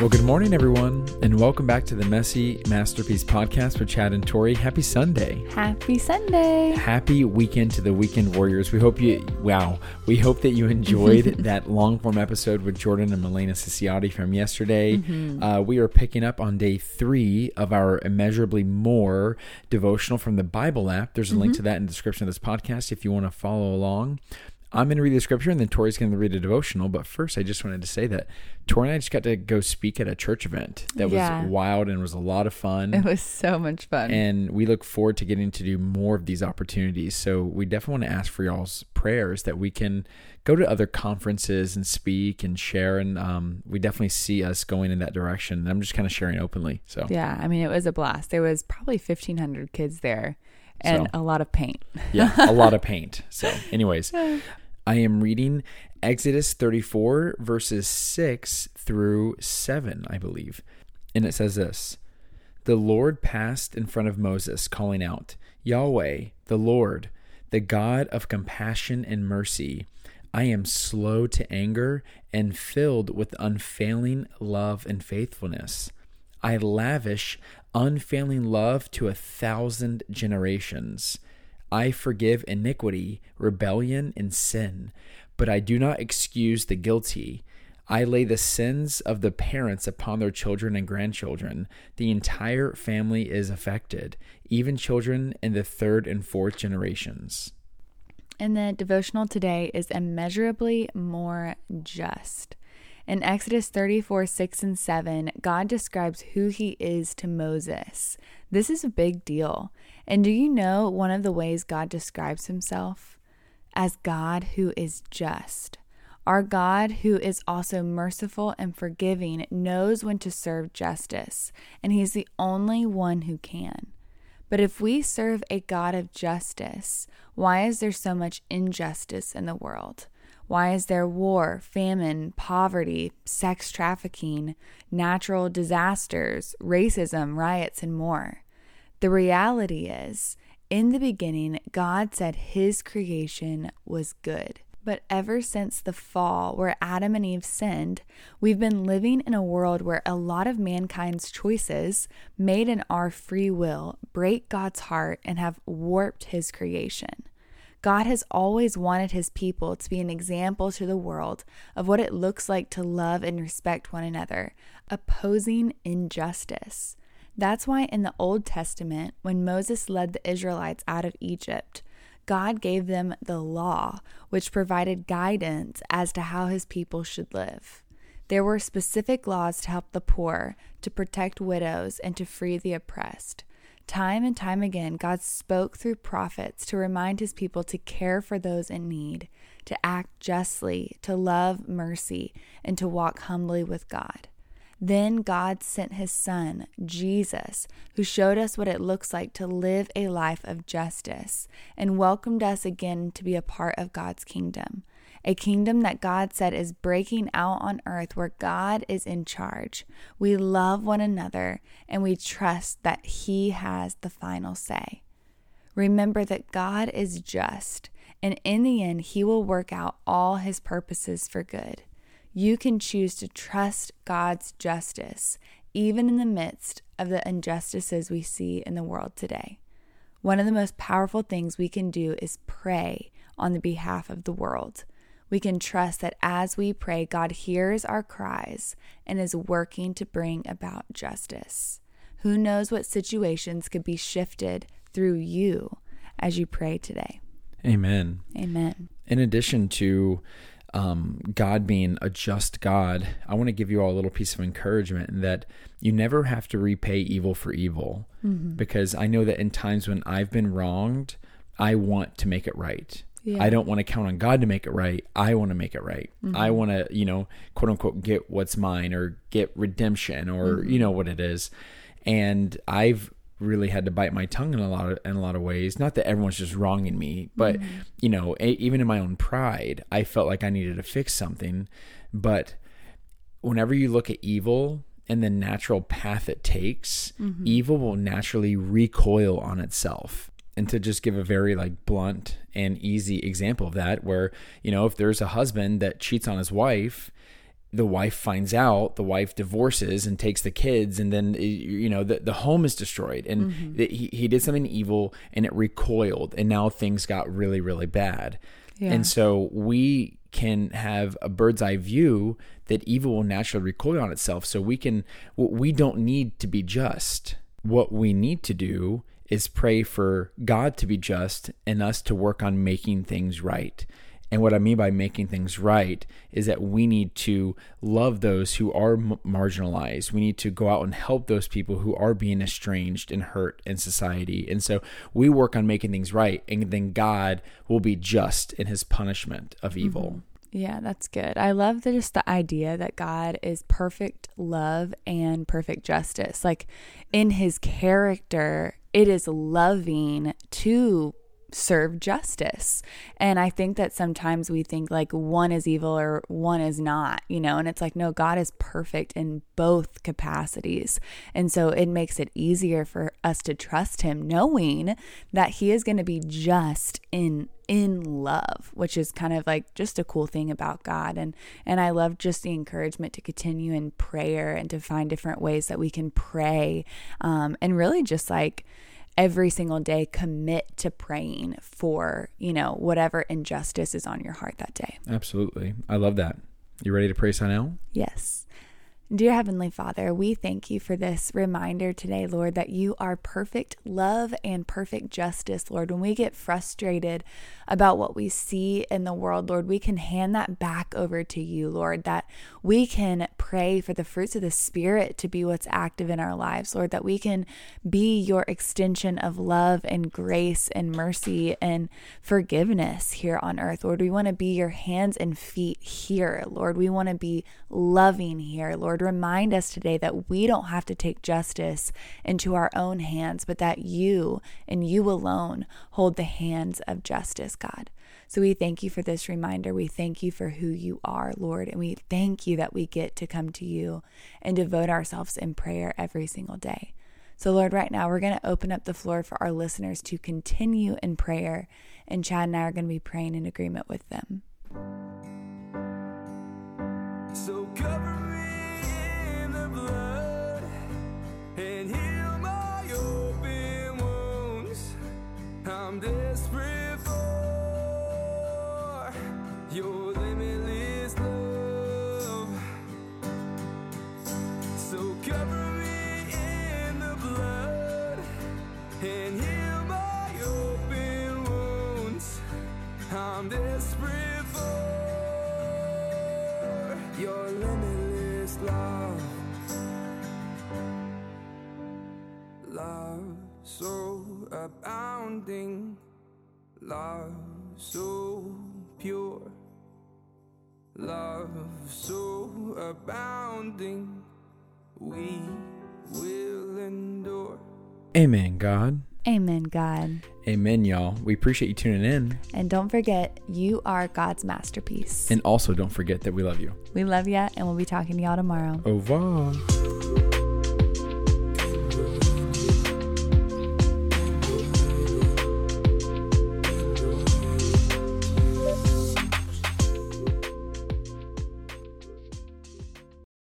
Well, good morning, everyone, and welcome back to the Messy Masterpiece podcast with Chad and Tori. Happy Sunday. Happy Sunday. Happy weekend to the Weekend Warriors. We hope you, wow, we hope that you enjoyed that long form episode with Jordan and Melena Siciotti from yesterday. Mm-hmm. Uh, we are picking up on day three of our Immeasurably More devotional from the Bible app. There's a mm-hmm. link to that in the description of this podcast if you want to follow along. I'm going to read the scripture and then Tori's going to read a devotional. But first, I just wanted to say that Tori and I just got to go speak at a church event that yeah. was wild and was a lot of fun. It was so much fun. And we look forward to getting to do more of these opportunities. So we definitely want to ask for y'all's prayers that we can go to other conferences and speak and share. And um, we definitely see us going in that direction. And I'm just kind of sharing openly. So, yeah, I mean, it was a blast. There was probably 1,500 kids there and so, a lot of paint. yeah, a lot of paint. So, anyways, I am reading Exodus 34, verses 6 through 7, I believe. And it says this The Lord passed in front of Moses, calling out, Yahweh, the Lord, the God of compassion and mercy. I am slow to anger and filled with unfailing love and faithfulness. I lavish unfailing love to a thousand generations. I forgive iniquity, rebellion, and sin, but I do not excuse the guilty. I lay the sins of the parents upon their children and grandchildren. The entire family is affected, even children in the third and fourth generations. And the devotional today is immeasurably more just. In Exodus 34 6 and 7, God describes who he is to Moses. This is a big deal. And do you know one of the ways God describes himself? As God who is just. Our God, who is also merciful and forgiving, knows when to serve justice, and He's the only one who can. But if we serve a God of justice, why is there so much injustice in the world? Why is there war, famine, poverty, sex trafficking, natural disasters, racism, riots, and more? The reality is, in the beginning, God said his creation was good. But ever since the fall, where Adam and Eve sinned, we've been living in a world where a lot of mankind's choices, made in our free will, break God's heart and have warped his creation. God has always wanted his people to be an example to the world of what it looks like to love and respect one another, opposing injustice. That's why in the Old Testament, when Moses led the Israelites out of Egypt, God gave them the law, which provided guidance as to how his people should live. There were specific laws to help the poor, to protect widows, and to free the oppressed. Time and time again, God spoke through prophets to remind his people to care for those in need, to act justly, to love mercy, and to walk humbly with God. Then God sent his son, Jesus, who showed us what it looks like to live a life of justice and welcomed us again to be a part of God's kingdom a kingdom that God said is breaking out on earth where God is in charge. We love one another and we trust that He has the final say. Remember that God is just, and in the end, He will work out all His purposes for good. You can choose to trust God's justice, even in the midst of the injustices we see in the world today. One of the most powerful things we can do is pray on the behalf of the world we can trust that as we pray, God hears our cries and is working to bring about justice. Who knows what situations could be shifted through you as you pray today? Amen. Amen. In addition to um, God being a just God, I want to give you all a little piece of encouragement that you never have to repay evil for evil. Mm-hmm. Because I know that in times when I've been wronged, I want to make it right. Yeah. I don't want to count on God to make it right. I want to make it right. Mm-hmm. I want to, you know, quote unquote, get what's mine or get redemption or mm-hmm. you know what it is. And I've really had to bite my tongue in a lot of in a lot of ways. Not that everyone's just wronging me, but mm-hmm. you know, a, even in my own pride, I felt like I needed to fix something. But whenever you look at evil and the natural path it takes, mm-hmm. evil will naturally recoil on itself and to just give a very like blunt and easy example of that where you know if there's a husband that cheats on his wife the wife finds out, the wife divorces and takes the kids, and then you know the, the home is destroyed, and mm-hmm. the, he he did something evil, and it recoiled, and now things got really really bad, yeah. and so we can have a bird's eye view that evil will naturally recoil on itself. So we can we don't need to be just. What we need to do is pray for God to be just and us to work on making things right. And what I mean by making things right is that we need to love those who are marginalized. We need to go out and help those people who are being estranged and hurt in society. And so we work on making things right, and then God will be just in his punishment of evil. Mm-hmm. Yeah, that's good. I love the, just the idea that God is perfect love and perfect justice. Like in his character, it is loving to serve justice. And I think that sometimes we think like one is evil or one is not, you know, and it's like, no, God is perfect in both capacities. And so it makes it easier for us to trust Him, knowing that He is going to be just in in love which is kind of like just a cool thing about god and and i love just the encouragement to continue in prayer and to find different ways that we can pray um, and really just like every single day commit to praying for, you know, whatever injustice is on your heart that day. Absolutely. I love that. You ready to pray, Sanel? Yes. Dear Heavenly Father, we thank you for this reminder today, Lord, that you are perfect love and perfect justice, Lord. When we get frustrated about what we see in the world, Lord, we can hand that back over to you, Lord, that we can pray for the fruits of the Spirit to be what's active in our lives, Lord, that we can be your extension of love and grace and mercy and forgiveness here on earth, Lord. We want to be your hands and feet here, Lord. We want to be loving here, Lord. Lord, remind us today that we don't have to take justice into our own hands, but that you and you alone hold the hands of justice, God. So we thank you for this reminder. We thank you for who you are, Lord. And we thank you that we get to come to you and devote ourselves in prayer every single day. So, Lord, right now we're going to open up the floor for our listeners to continue in prayer. And Chad and I are going to be praying in agreement with them. I'm desperate for your limitless love. So cover me in the blood and heal my open wounds. I'm desperate for your limitless love. Abounding, love so pure, love so abounding, we will endure. Amen, God. Amen, God. Amen, y'all. We appreciate you tuning in. And don't forget, you are God's masterpiece. And also, don't forget that we love you. We love you, and we'll be talking to y'all tomorrow. Au revoir.